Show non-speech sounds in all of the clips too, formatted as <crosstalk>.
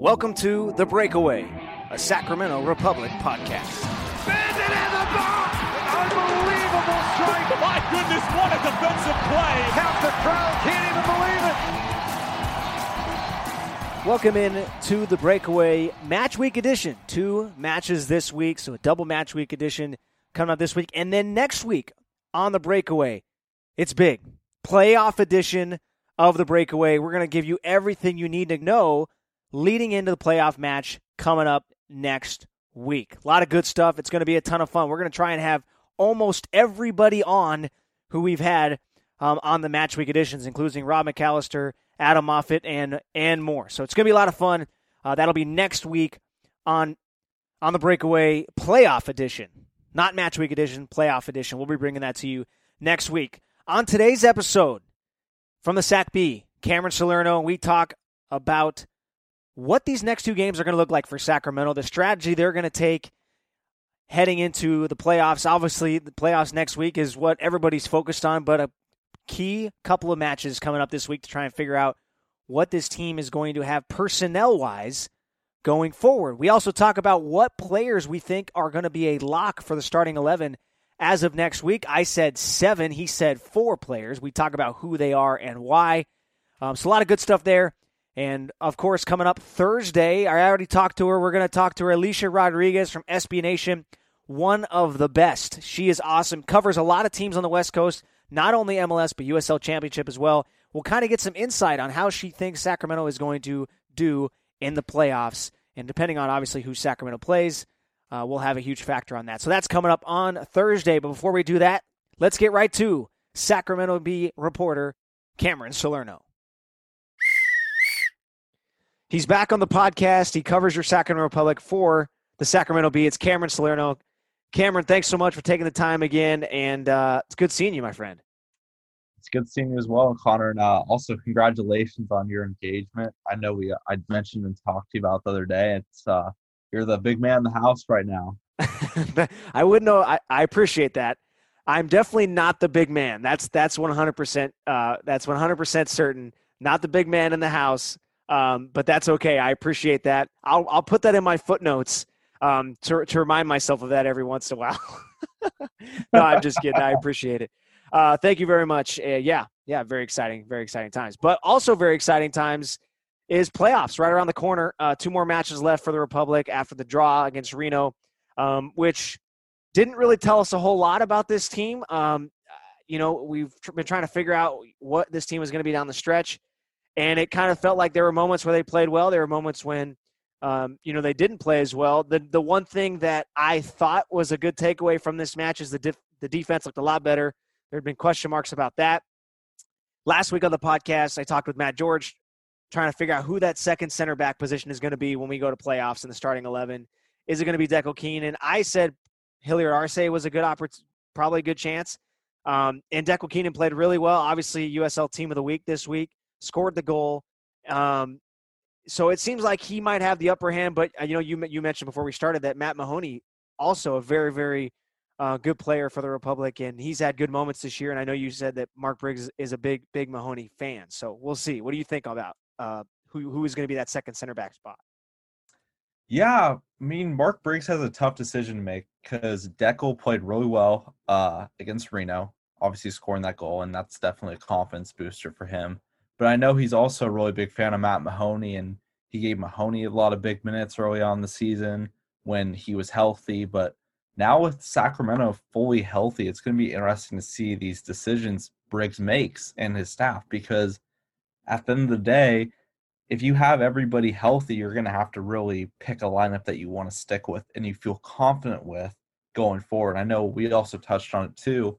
Welcome to The Breakaway, a Sacramento Republic podcast. Bandit in the box! Unbelievable strike! My goodness, what a defensive play! Half the crowd can't even believe it! Welcome in to The Breakaway Match Week Edition. Two matches this week, so a double Match Week Edition coming up this week. And then next week on The Breakaway, it's big. Playoff edition of The Breakaway. We're going to give you everything you need to know leading into the playoff match coming up next week. A lot of good stuff. It's going to be a ton of fun. We're going to try and have almost everybody on who we've had um, on the match week editions, including Rob McAllister, Adam Moffat, and and more. So it's going to be a lot of fun. Uh, that'll be next week on on the breakaway playoff edition, not match week edition, playoff edition. We'll be bringing that to you next week. On today's episode from the Sac Bee, Cameron Salerno, we talk about what these next two games are going to look like for Sacramento, the strategy they're going to take heading into the playoffs. Obviously, the playoffs next week is what everybody's focused on, but a key couple of matches coming up this week to try and figure out what this team is going to have personnel wise going forward. We also talk about what players we think are going to be a lock for the starting 11 as of next week. I said seven, he said four players. We talk about who they are and why. Um, so, a lot of good stuff there. And of course, coming up Thursday, I already talked to her. We're going to talk to her, Alicia Rodriguez from SB Nation, one of the best. She is awesome, covers a lot of teams on the West Coast, not only MLS, but USL Championship as well. We'll kind of get some insight on how she thinks Sacramento is going to do in the playoffs. And depending on obviously who Sacramento plays, uh, we'll have a huge factor on that. So that's coming up on Thursday. But before we do that, let's get right to Sacramento Bee reporter Cameron Salerno. He's back on the podcast. He covers your Sacramento Republic for the Sacramento Bee. It's Cameron Salerno. Cameron, thanks so much for taking the time again, and uh, it's good seeing you, my friend. It's good seeing you as well, Connor. And uh, also, congratulations on your engagement. I know we uh, I mentioned and talked to you about the other day. It's uh, you're the big man in the house right now. <laughs> I wouldn't know. I, I appreciate that. I'm definitely not the big man. That's that's 100. percent uh, That's 100 percent certain. Not the big man in the house. Um, but that's okay. I appreciate that. I'll I'll put that in my footnotes um, to to remind myself of that every once in a while. <laughs> no, I'm just kidding. I appreciate it. Uh, thank you very much. Uh, yeah, yeah, very exciting, very exciting times. But also very exciting times is playoffs right around the corner. Uh, two more matches left for the Republic after the draw against Reno, um, which didn't really tell us a whole lot about this team. Um, you know, we've been trying to figure out what this team is going to be down the stretch and it kind of felt like there were moments where they played well. There were moments when, um, you know, they didn't play as well. The the one thing that I thought was a good takeaway from this match is the dif- the defense looked a lot better. There had been question marks about that. Last week on the podcast, I talked with Matt George, trying to figure out who that second center back position is going to be when we go to playoffs in the starting eleven. Is it going to be Dekel Keinan? I said Hilliard Arce was a good opportunity, probably a good chance. Um, and Dekel Keinan played really well. Obviously, USL Team of the Week this week scored the goal. Um, so it seems like he might have the upper hand. But uh, you know, you you mentioned before we started that Matt Mahoney, also a very very uh, good player for the Republic, and he's had good moments this year. And I know you said that Mark Briggs is a big big Mahoney fan. So we'll see. What do you think about uh, who who is going to be that second center back spot? Yeah, I mean Mark Briggs has a tough decision to make because Dekel played really well uh, against Reno, obviously scoring that goal, and that's definitely a confidence booster for him. But I know he's also a really big fan of Matt Mahoney, and he gave Mahoney a lot of big minutes early on the season when he was healthy. But now with Sacramento fully healthy, it's going to be interesting to see these decisions Briggs makes and his staff because at the end of the day, if you have everybody healthy, you're going to have to really pick a lineup that you want to stick with and you feel confident with going forward. I know we also touched on it too.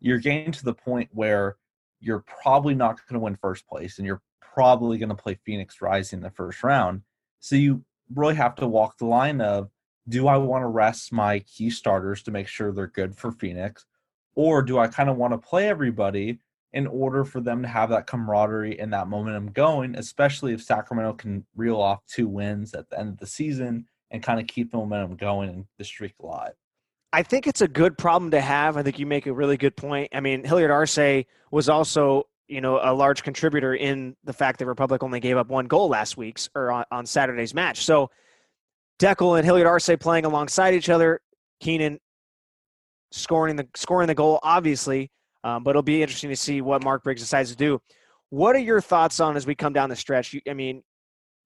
You're getting to the point where you're probably not going to win first place and you're probably going to play Phoenix Rising in the first round. So you really have to walk the line of do I want to rest my key starters to make sure they're good for Phoenix? Or do I kind of want to play everybody in order for them to have that camaraderie and that momentum going, especially if Sacramento can reel off two wins at the end of the season and kind of keep the momentum going and the streak alive? I think it's a good problem to have. I think you make a really good point. I mean, Hilliard Arce was also you know, a large contributor in the fact that Republic only gave up one goal last week's or on, on Saturday's match. So Dekel and Hilliard Arce playing alongside each other. Keinan scoring the scoring the goal, obviously, um, but it'll be interesting to see what Mark Briggs decides to do. What are your thoughts on as we come down the stretch? You, I mean,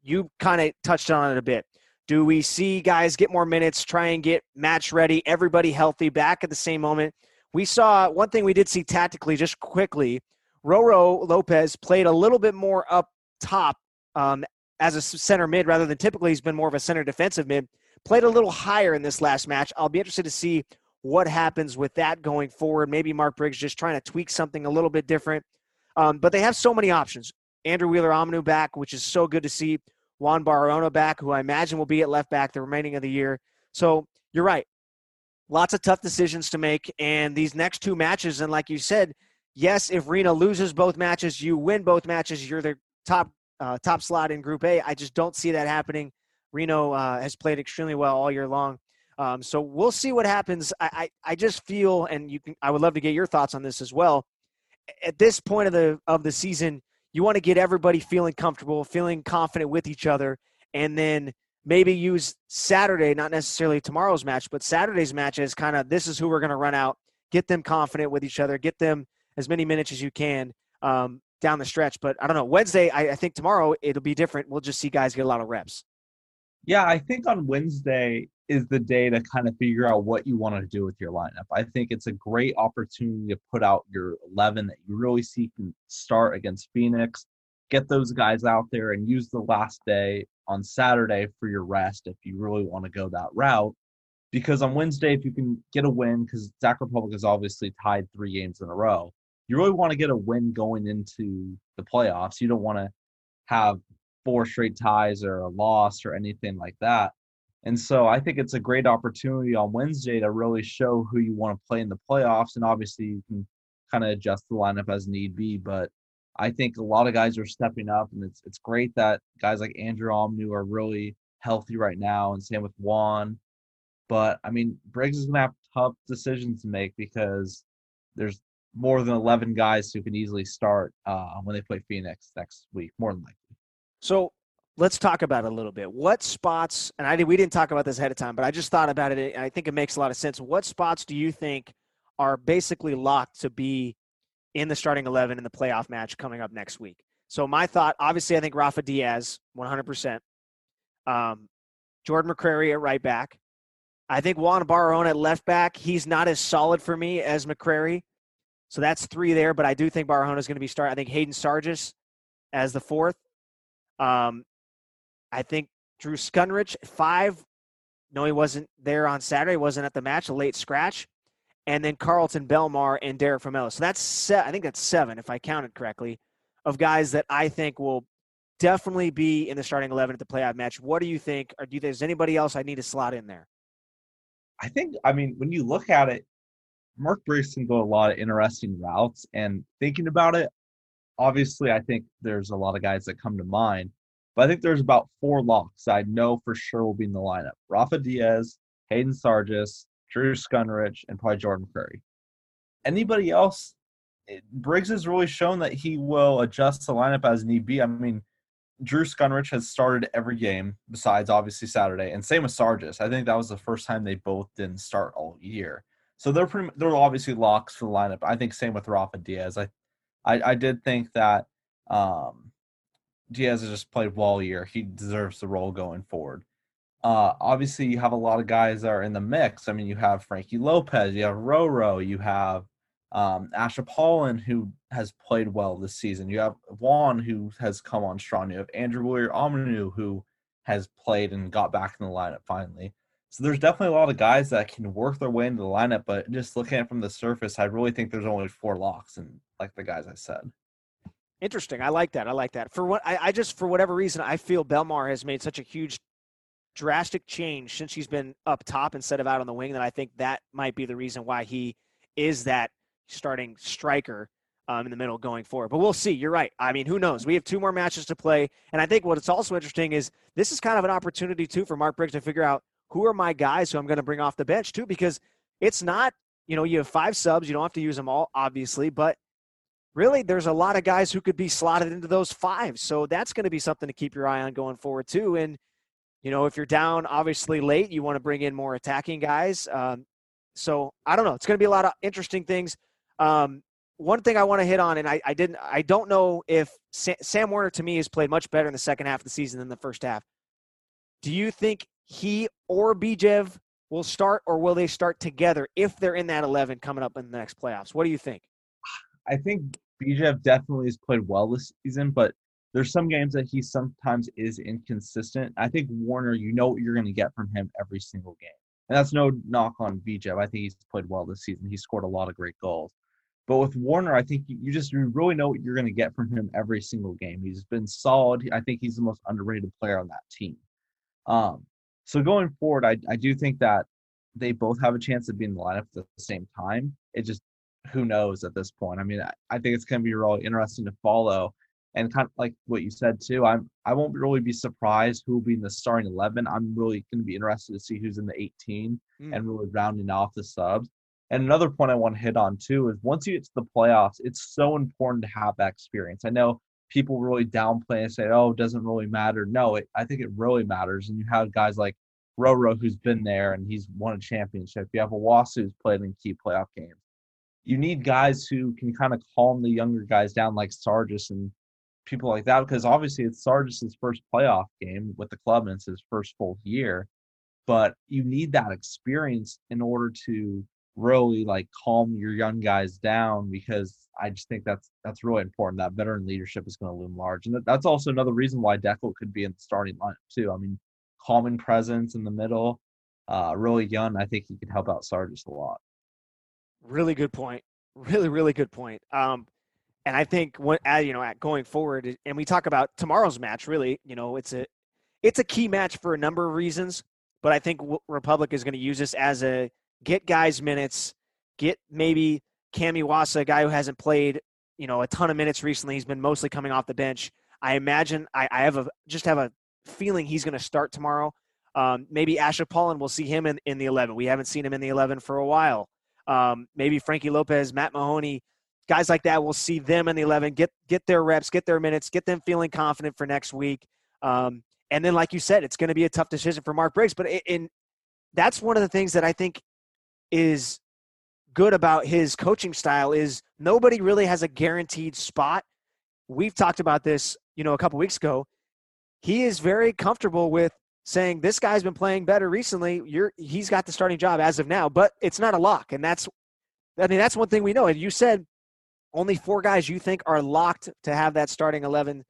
you kind of touched on it a bit. Do we see guys get more minutes, try and get match ready, everybody healthy, back at the same moment? We saw one thing we did see tactically, just quickly. Roro Lopez played a little bit more up top um, as a center mid rather than typically he's been more of a center defensive mid. Played a little higher in this last match. I'll be interested to see what happens with that going forward. Maybe Mark Briggs just trying to tweak something a little bit different. Um, but they have so many options. Andrew Wheeler Omiunu back, which is so good to see. Juan Barahona back, who I imagine will be at left back the remaining of the year. So you're right. Lots of tough decisions to make. And these next two matches, and like you said, yes, if Reno loses both matches, you win both matches, you're the top uh, top slot in Group A. I just don't see that happening. Reno uh, has played extremely well all year long. Um, so we'll see what happens. I, I, I just feel, and you can, I would love to get your thoughts on this as well. At this point of the of the season, you want to get everybody feeling comfortable, feeling confident with each other, and then maybe use Saturday, not necessarily tomorrow's match, but Saturday's match as kind of this is who we're going to run out, get them confident with each other, get them as many minutes as you can um, down the stretch. But I don't know. Wednesday, I, I think tomorrow it'll be different. We'll just see guys get a lot of reps. Yeah, I think on Wednesday is the day to kind of figure out what you want to do with your lineup. I think it's a great opportunity to put out your 11 that you really see can start against Phoenix. Get those guys out there and use the last day on Saturday for your rest if you really want to go that route. Because on Wednesday, if you can get a win, because Sac Republic has obviously tied three games in a row, you really want to get a win going into the playoffs. You don't want to have four straight ties or a loss or anything like that. And so I think it's a great opportunity on Wednesday to really show who you want to play in the playoffs. And obviously, you can kind of adjust the lineup as need be. But I think a lot of guys are stepping up, and it's it's great that guys like Andrew Omiunu are really healthy right now, and same with Juan. But I mean, Briggs is going to have tough decisions to make because there's more than 11 guys who can easily start uh, when they play Phoenix next week, more than likely. So let's talk about it a little bit. What spots, and I did, we didn't talk about this ahead of time, but I just thought about it. I think it makes a lot of sense. What spots do you think are basically locked to be in the starting 11 in the playoff match coming up next week? So my thought, obviously, I think Rafa Diaz, 100%. Um, Jordan McCrary at right back. I think Juan Barahona at left back. He's not as solid for me as McCrary. So that's three there, but I do think Barahona is going to be starting. I think Hayden Sargis as the fourth. Um, I think Drew Skundrich five. No, he wasn't there on Saturday. wasn't at the match. A late scratch, and then Kharlton Belmar and Derek Famelo. So that's se- I think that's seven, if I counted correctly, of guys that I think will definitely be in the starting eleven at the playoff match. What do you think? Or do you think there's anybody else I need to slot in there? I think. I mean, when you look at it, Mark Briggs can go a lot of interesting routes. And thinking about it, obviously, I think there's a lot of guys that come to mind. But I think there's about four locks I know for sure will be in the lineup. Rafa Diaz, Hayden Sargis, Drew Skundrich, and probably Jordan McCrary. Anybody else, it, Briggs has really shown that he will adjust the lineup as need be. I mean, Drew Skundrich has started every game besides obviously Saturday, and same with Sargis. I think that was the first time they both didn't start all year. So they're pretty, they're obviously locks for the lineup. I think same with Rafa Diaz. I, I, I did think that um, Diaz has just played well year. He deserves the role going forward. Uh, obviously, you have a lot of guys that are in the mix. I mean, you have Frankie Lopez, you have Roro, you have um, Asher Paulin, who has played well this season. You have Juan, who has come on strong. You have Andrew Wheeler Omiunu, who has played and got back in the lineup finally. So there's definitely a lot of guys that can work their way into the lineup, but just looking at it from the surface, I really think there's only four locks, and like the guys I said. Interesting. I like that. I like that. For what I, I just for whatever reason I feel Belmar has made such a huge drastic change since he's been up top instead of out on the wing that I think that might be the reason why he is that starting striker um, in the middle going forward. But we'll see. You're right. I mean, who knows? We have two more matches to play, and I think what's also interesting is this is kind of an opportunity too for Mark Briggs to figure out who are my guys who I'm going to bring off the bench too, because it's not you know you have five subs. You don't have to use them all, obviously, but really there's a lot of guys who could be slotted into those five. So that's going to be something to keep your eye on going forward too. And you know, if you're down obviously late, you want to bring in more attacking guys. Um, so I don't know. It's going to be a lot of interesting things. Um, one thing I want to hit on, and I, I didn't, I don't know if Sam, Sam Werner to me has played much better in the second half of the season than the first half. Do you think he or Bijev will start, or will they start together if they're in that 11 coming up in the next playoffs? What do you think? I think Bijev definitely has played well this season, but there's some games that he sometimes is inconsistent. I think Werner, you know what you're going to get from him every single game. And that's no knock on Bijev. I think he's played well this season. He scored a lot of great goals. But with Werner, I think you just you really know what you're going to get from him every single game. He's been solid. I think he's the most underrated player on that team. Um, so going forward, I, I do think that they both have a chance of being in the lineup at the same time. It just who knows at this point. I mean, I, I think it's going to be really interesting to follow. And kind of like what you said too, I'm I won't really be surprised who will be in the starting eleven. I'm really going to be interested to see who's in the 18 mm. and really rounding off the subs. And another point I want to hit on too is once you get to the playoffs, it's so important to have that experience. I know people really downplay and say, "Oh, it doesn't really matter." No, it, I think it really matters. And you have guys like Roro who's been there and he's won a championship. You have Iwasa who's played in key playoff games. You need guys who can kind of calm the younger guys down, like Sargis and people like that, because obviously it's Sargis's first playoff game with the club and it's his first full year. But you need that experience in order to really like calm your young guys down because I just think that's that's really important. That veteran leadership is going to loom large, and that's also another reason why Dekel could be in the starting lineup too. I mean, calming presence in the middle, uh, really young. I think he could help out Sargis a lot. Really good point. Really, really good point. Um, and I think when you know going forward, and we talk about tomorrow's match. Really, you know, it's a it's a key match for a number of reasons. But I think Republic is going to use this as a get guys minutes, get maybe Cam Iwasa, a guy who hasn't played, you know, a ton of minutes recently. He's been mostly coming off the bench. I imagine I, I have a just have a feeling he's going to start tomorrow. Um, maybe Asher Paulin, we'll see him in, in the 11. We haven't seen him in the 11 for a while. Um, maybe Frankie Lopez, Matt Mahoney, guys like that. We'll see them in the 11. Get get their reps, get their minutes, get them feeling confident for next week. Um, and then, like you said, it's going to be a tough decision for Mark Briggs. But in that's one of the things that I think is good about his coaching style is nobody really has a guaranteed spot. We've talked about this, you know, a couple weeks ago. He is very comfortable with saying this guy's been playing better recently. You're he's got the starting job as of now, but it's not a lock, and that's I mean that's one thing we know. And you said only four guys you think are locked to have that starting eleven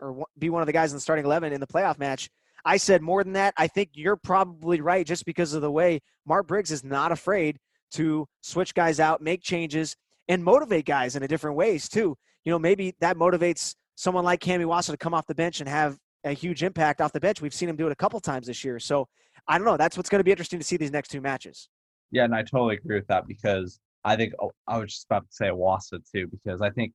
or be one of the guys in the starting eleven in the playoff match. I said more than that. I think you're probably right just because of the way Mark Briggs is not afraid to switch guys out, make changes, and motivate guys in a different ways too. You know, maybe that motivates someone like Cam Iwasa to come off the bench and have a huge impact off the bench. We've seen him do it a couple times this year. So I don't know. That's what's going to be interesting to see these next two matches. Yeah, and I totally agree with that because I think oh, I was just about to say Iwasa too because I think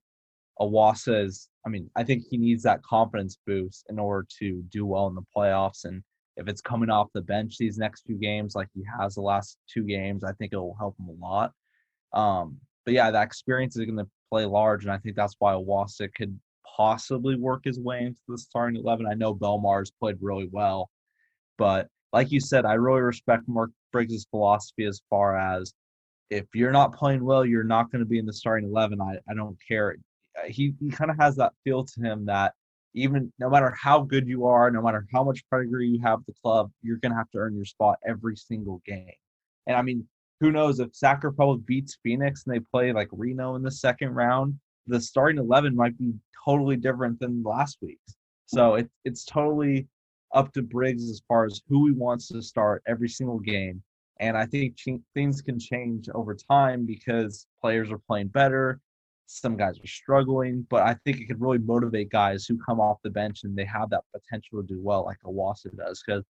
Iwasa is, I mean, I think he needs that confidence boost in order to do well in the playoffs. And if it's coming off the bench these next few games, like he has the last two games, I think it will help him a lot. Um, but yeah, that experience is going to play large, and I think that's why Iwasa could possibly work his way into the starting eleven. I know Belmar's played really well, but like you said, I really respect Mark Briggs' philosophy as far as if you're not playing well, you're not going to be in the starting eleven. I, I don't care uh, he, he kind of has that feel to him that even no matter how good you are, no matter how much pedigree you have at the club, you're going to have to earn your spot every single game. And I mean, who knows if Sac Republic beats Phoenix and they play like Reno in the second round, the starting 11 might be totally different than last week's. So hmm. it, it's totally up to Briggs as far as who he wants to start every single game. And I think ch- things can change over time because players are playing better. Some guys are struggling, but I think it could really motivate guys who come off the bench and they have that potential to do well, like Iwasa does. Because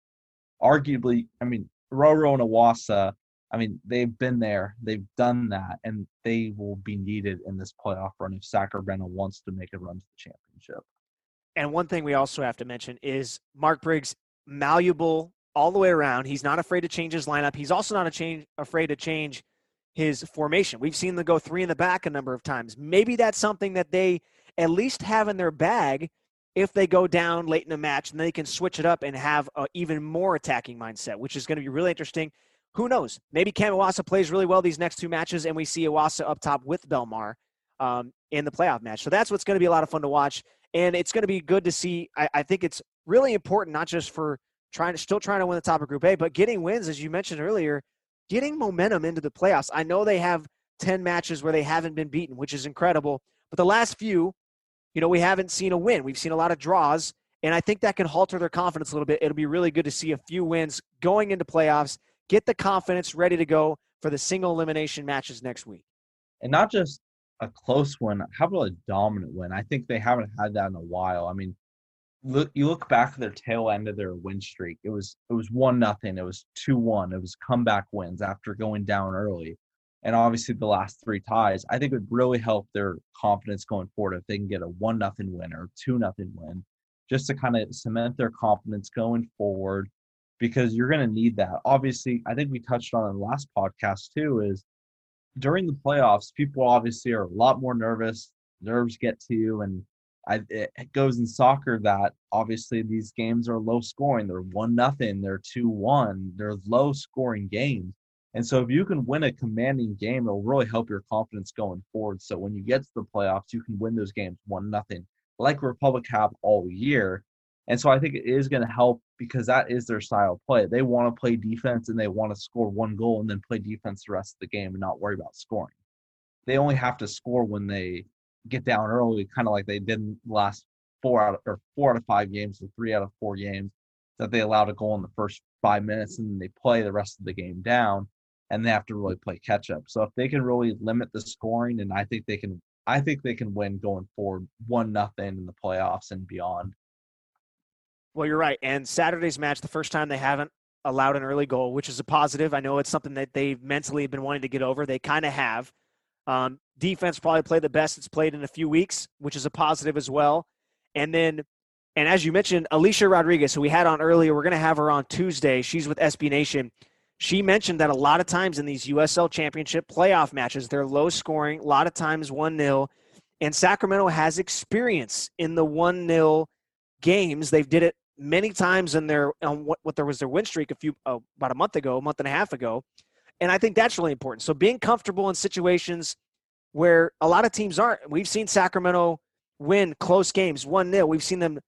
arguably, I mean, Roro and Iwasa, I mean, they've been there, they've done that, and they will be needed in this playoff run if Sacramento wants to make a run to the championship. And one thing we also have to mention is Mark Briggs, malleable all the way around. He's not afraid to change his lineup. He's also not change, afraid to change his formation. We've seen them go three in the back a number of times. Maybe that's something that they at least have in their bag if they go down late in a match and they can switch it up and have an even more attacking mindset, which is going to be really interesting. Who knows? Maybe Cam Iwasa plays really well these next two matches, and we see Iwasa up top with Belmar um, in the playoff match. So that's what's going to be a lot of fun to watch, and it's going to be good to see. I, I think it's really important, not just for trying to still trying to win the top of Group A, but getting wins, as you mentioned earlier, getting momentum into the playoffs. I know they have 10 matches where they haven't been beaten, which is incredible. But the last few, you know, we haven't seen a win. We've seen a lot of draws, and I think that can halter their confidence a little bit. It'll be really good to see a few wins going into playoffs, get the confidence ready to go for the single elimination matches next week. And not just a close one, how about a dominant win? I think they haven't had that in a while. I mean, look you look back at their tail end of their win streak. It was it was one nothing. It was two one. It was comeback wins after going down early, and obviously the last three ties. I think would really help their confidence going forward if they can get a one nothing win or two nothing win, just to kind of cement their confidence going forward. Because you're going to need that. Obviously, I think we touched on in the last podcast too. Is during the playoffs, people obviously are a lot more nervous. Nerves get to you, and I, it goes in soccer that obviously these games are low scoring. They're one nothing. They're two one. They're low scoring games. And so if you can win a commanding game, it'll really help your confidence going forward. So when you get to the playoffs, you can win those games one nothing, like Republic have all year. And so I think it is going to help because that is their style of play. They want to play defense and they want to score one goal and then play defense the rest of the game and not worry about scoring. They only have to score when they get down early, kind of like they did in the last four out of, or four out of five games or three out of four games that they allowed a goal in the first five minutes and they play the rest of the game down and they have to really play catch up. So if they can really limit the scoring and I think they can I think they can win going forward one nothing in the playoffs and beyond. Well, you're right. And Saturday's match, the first time they haven't allowed an early goal, which is a positive. I know it's something that they mentally have been wanting to get over. They kind of have. Um, defense probably played the best it's played in a few weeks, which is a positive as well. And then, and as you mentioned, Alicia Rodriguez, who we had on earlier, we're going to have her on Tuesday. She's with SB Nation. She mentioned that a lot of times in these USL Championship playoff matches, they're low scoring, a lot of times 1 0. And Sacramento has experience in the 1 0 games. They've did it many times in their on what, what there was their win streak a few uh, about a month ago, a month and a half ago. And I think that's really important. So being comfortable in situations where a lot of teams aren't. We've seen Sacramento win close games, 1 0. We've seen them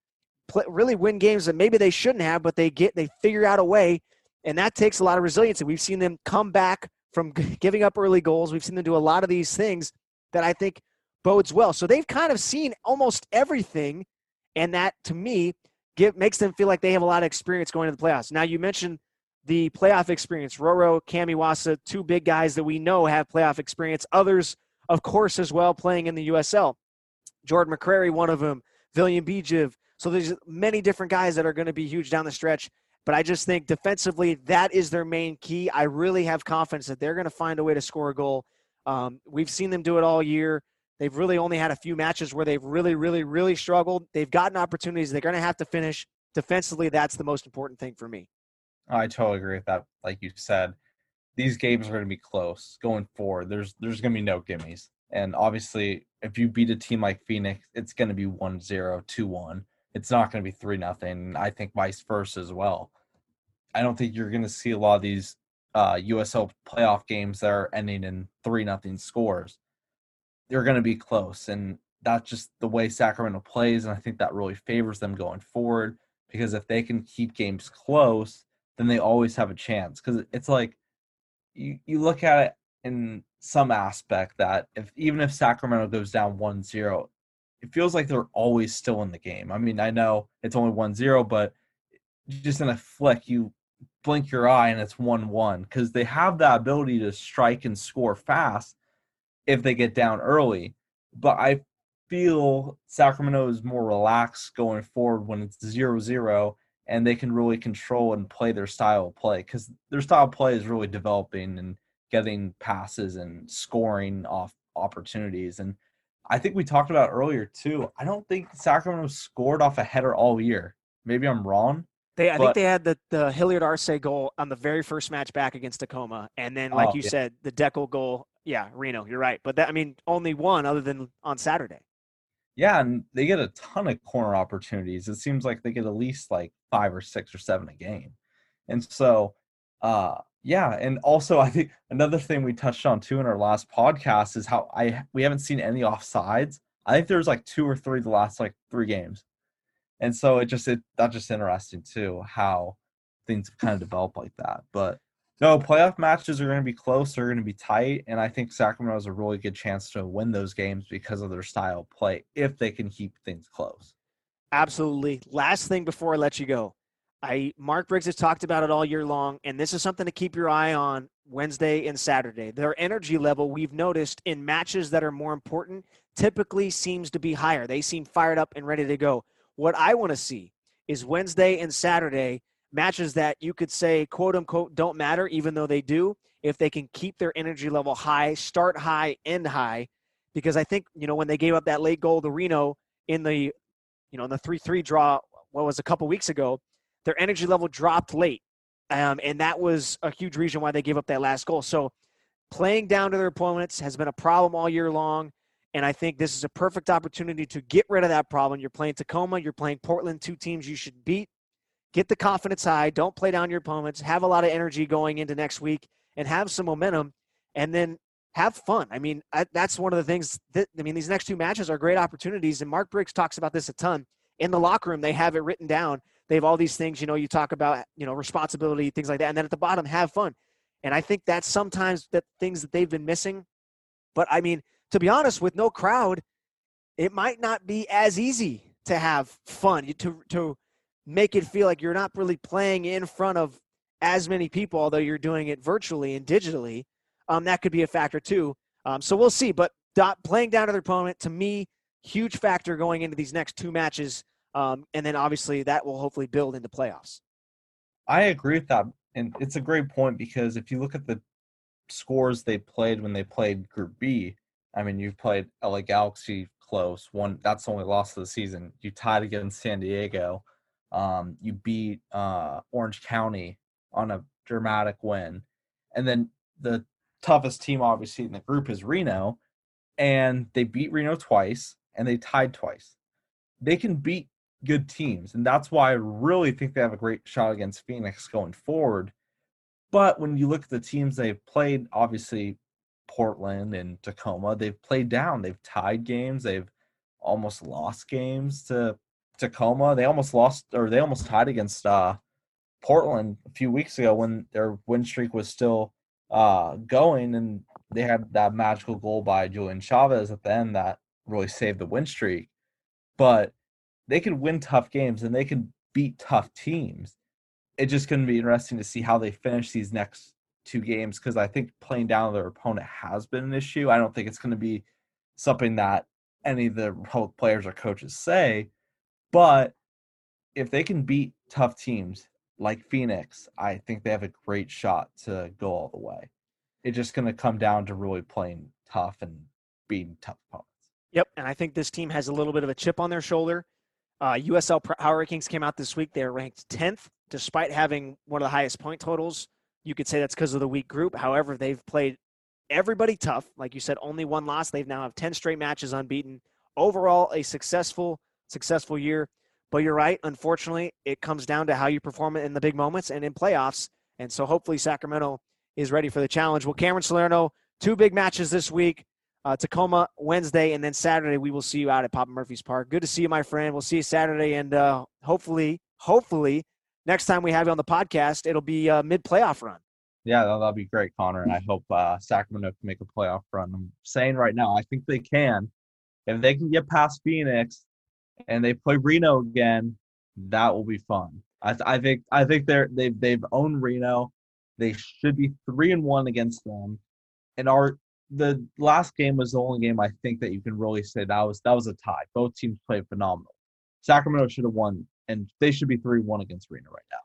play, really win games that maybe they shouldn't have, but they get they figure out a way, and that takes a lot of resiliency. We've seen them come back from <laughs> giving up early goals. We've seen them do a lot of these things that I think bodes well. So they've kind of seen almost everything, and that to me give, makes them feel like they have a lot of experience going to the playoffs. Now you mentioned the playoff experience. Roro, Cam Iwasa, two big guys that we know have playoff experience. Others, of course, as well, playing in the USL. Jordan McCrary, one of them. Villyan Bijev. So there's many different guys that are going to be huge down the stretch. But I just think defensively, that is their main key. I really have confidence that they're going to find a way to score a goal. Um, we've seen them do it all year. They've really only had a few matches where they've really, really, really struggled. They've gotten opportunities. They're going to have to finish defensively. That's the most important thing for me. I totally agree with that. Like you said, these games are going to be close going forward. There's there's going to be no gimmies. And obviously, if you beat a team like Phoenix, it's going to be 1-0, 2-1. It's not going to be 3 nothing. I think vice versa as well. I don't think you're going to see a lot of these uh, USL playoff games that are ending in 3 nothing scores. They're going to be close and that's just the way Sacramento plays and I think that really favors them going forward because if they can keep games close, then they always have a chance. Because it's like you you look at it in some aspect that if even if Sacramento goes down 1-0, it feels like they're always still in the game. I mean, I know it's only 1-0, but just in a flick, you blink your eye and it's 1-1 because they have that ability to strike and score fast if they get down early. But I feel Sacramento is more relaxed going forward when it's 0-0 and they can really control and play their style of play because their style of play is really developing and getting passes and scoring off opportunities. And I think we talked about earlier too. I don't think Sacramento scored off a header all year. Maybe I'm wrong, They, I But- think they had the, the Hilliard Arce goal on the very first match back against Tacoma, and then, like Oh, you yeah. said, the Dekel goal. Yeah, Reno, you're right. But that, I mean, only one other than on Saturday. Yeah, and they get a ton of corner opportunities. It seems like they get at least like five or six or seven a game. And so, uh, yeah, and also I think another thing we touched on too in our last podcast is how I we haven't seen any offsides. I think there's like two or three the last like three games, and so it just it that's just interesting too how things kind of develop like that. But no, playoff matches are going to be close. They're going to be tight, and I think Sacramento has a really good chance to win those games because of their style of play if they can keep things close. Absolutely. Last thing before I let you go, I Mark Briggs has talked about it all year long, and this is something to keep your eye on Wednesday and Saturday. Their energy level we've noticed in matches that are more important typically seems to be higher. They seem fired up and ready to go. What I want to see is Wednesday and Saturday matches that you could say quote unquote don't matter, even though they do, if they can keep their energy level high, start high, end high. Because I think, you know, when they gave up that late goal to Reno in the you know, in the 3 3 draw, what was a couple weeks ago, their energy level dropped late. Um, and that was a huge reason why they gave up that last goal. So playing down to their opponents has been a problem all year long. And I think this is a perfect opportunity to get rid of that problem. You're playing Tacoma, you're playing Portland, two teams you should beat. Get the confidence high. Don't play down your opponents. Have a lot of energy going into next week and have some momentum. And then have fun. I mean, I, that's one of the things that, I mean, these next two matches are great opportunities. And Mark Briggs talks about this a ton. In the locker room, they have it written down. They have all these things, you know, you talk about, you know, responsibility, things like that. And then at the bottom, have fun. And I think that's sometimes the things that they've been missing. But I mean, to be honest, with no crowd, it might not be as easy to have fun, to, to make it feel like you're not really playing in front of as many people, although you're doing it virtually and digitally. Um, that could be a factor too. Um, so we'll see. But dot, playing down to their opponent, to me, huge factor going into these next two matches. Um, and then obviously that will hopefully build into playoffs. I agree with that, and it's a great point because if you look at the scores they played when they played Group B, I mean, you've played LA Galaxy close. One that's the only loss of the season. You tied against San Diego. Um, you beat uh, Orange County on a dramatic win, and then the toughest team obviously in the group is Reno, and they beat Reno twice and they tied twice. They can beat good teams, and that's why I really think they have a great shot against Phoenix going forward. But when you look at the teams they've played, obviously Portland and Tacoma, they've played down. They've tied games. They've almost lost games to Tacoma. They almost lost or they almost tied against uh, Portland a few weeks ago when their win streak was still uh, going, and they had that magical goal by Julian Chavez at the end that really saved the win streak. But they can win tough games and they can beat tough teams. It's just going to be interesting to see how they finish these next two games because I think playing down their opponent has been an issue. I don't think it's going to be something that any of the <laughs> players or coaches say, but if they can beat tough teams like Phoenix, I think they have a great shot to go all the way. It's just going to come down to really playing tough and beating tough opponents. Yep, and I think this team has a little bit of a chip on their shoulder. Uh, USL Power Rankings came out this week. They're ranked 10th, despite having one of the highest point totals. You could say that's because of the weak group. However, they've played everybody tough. Like you said, only one loss. They've now have 10 straight matches unbeaten. Overall, a successful, successful year. But you're right. Unfortunately, it comes down to how you perform in the big moments and in playoffs. And so hopefully Sacramento is ready for the challenge. Well, Cameron Salerno, two big matches this week. Uh, Tacoma Wednesday, and then Saturday we will see you out at Papa Murphy's Park. Good to see you, my friend. We'll see you Saturday, and uh, hopefully, hopefully, next time we have you on the podcast, it'll be mid playoff run. Yeah, that'll, that'll be great, Connor. And I hope uh, Sacramento can make a playoff run. I'm saying right now, I think they can. If they can get past Phoenix and they play Reno again, that will be fun. I, th- I think I think they're they've they've owned Reno. They should be three and one against them. And our the last game was the only game I think that you can really say that was that was a tie. Both teams played phenomenal. Sacramento should have won, and they should be three one against Reno right now.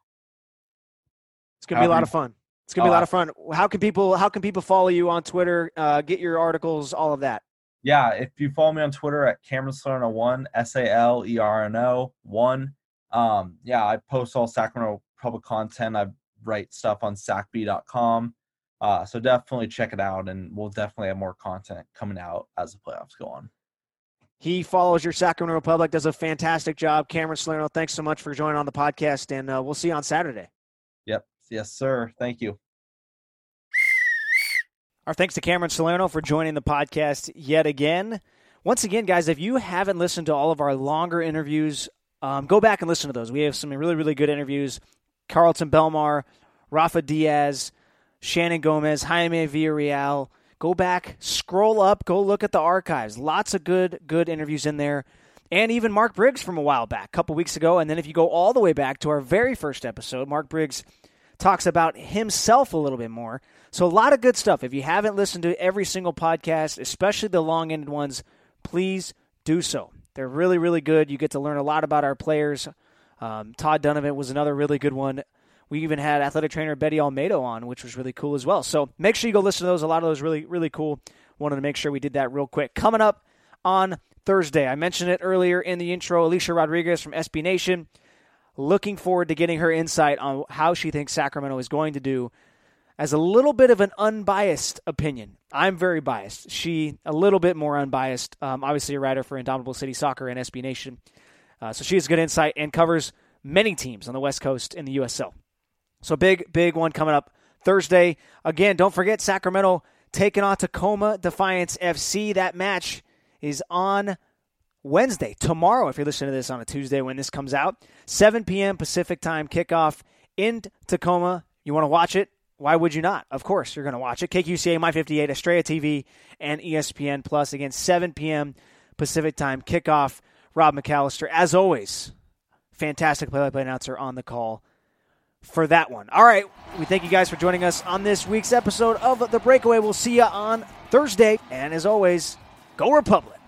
It's gonna be a lot of fun. It's gonna be a Oh, lot of fun. How can people How can people follow you on Twitter? Uh, get your articles, all of that. Yeah, if you follow me on Twitter at Cameron Salerno one S A L E R N O one, Um, yeah, I post all Sacramento public content. I write stuff on sacbee.com. Uh, so definitely check it out, and we'll definitely have more content coming out as the playoffs go on. He follows your Sacramento Republic, does a fantastic job. Cameron Salerno, thanks so much for joining on the podcast, and uh, we'll see you on Saturday. Yep. Yes, sir. Thank you. Our thanks to Cameron Salerno for joining the podcast yet again. Once again, guys, if you haven't listened to all of our longer interviews, um, go back and listen to those. We have some really, really good interviews. Kharlton Belmar, Rafa Diaz, Shannon Gomez, Jaime Villarreal. Go back, scroll up, go look at the archives. Lots of good, good interviews in there. And even Mark Briggs from a while back, a couple weeks ago. And then if you go all the way back to our very first episode, Mark Briggs talks about himself a little bit more. So a lot of good stuff. If you haven't listened to every single podcast, especially the long-ended ones, please do so. They're really, really good. You get to learn a lot about our players. Um, Todd Donovan was another really good one. We even had athletic trainer Betty Almeida on, which was really cool as well. So make sure you go listen to those. A lot of those really, really cool. Wanted to make sure we did that real quick. Coming up on Thursday, I mentioned it earlier in the intro. Alicia Rodriguez from SB Nation. Looking forward to getting her insight on how she thinks Sacramento is going to do as a little bit of an unbiased opinion. I'm very biased. She a little bit more unbiased. Um, obviously, a writer for Indomitable City Soccer and SB Nation. Uh, so she has good insight and covers many teams on the West Coast in the USL. So big, big one coming up Thursday. Again, don't forget Sacramento taking on Tacoma Defiance FC. That match is on Wednesday, tomorrow, if you're listening to this on a Tuesday when this comes out. 7 p.m. Pacific time kickoff in Tacoma. You want to watch it? Why would you not? Of course, you're going to watch it. KQCA, My 58, Estrella TV, and ESPN Plus. Again, 7 p.m. Pacific time kickoff. Rob McAllister, as always, fantastic play-by-play announcer on the call for that one. All right, we thank you guys for joining us on this week's episode of The Breakaway. We'll see you on Thursday. And as always, go Republic.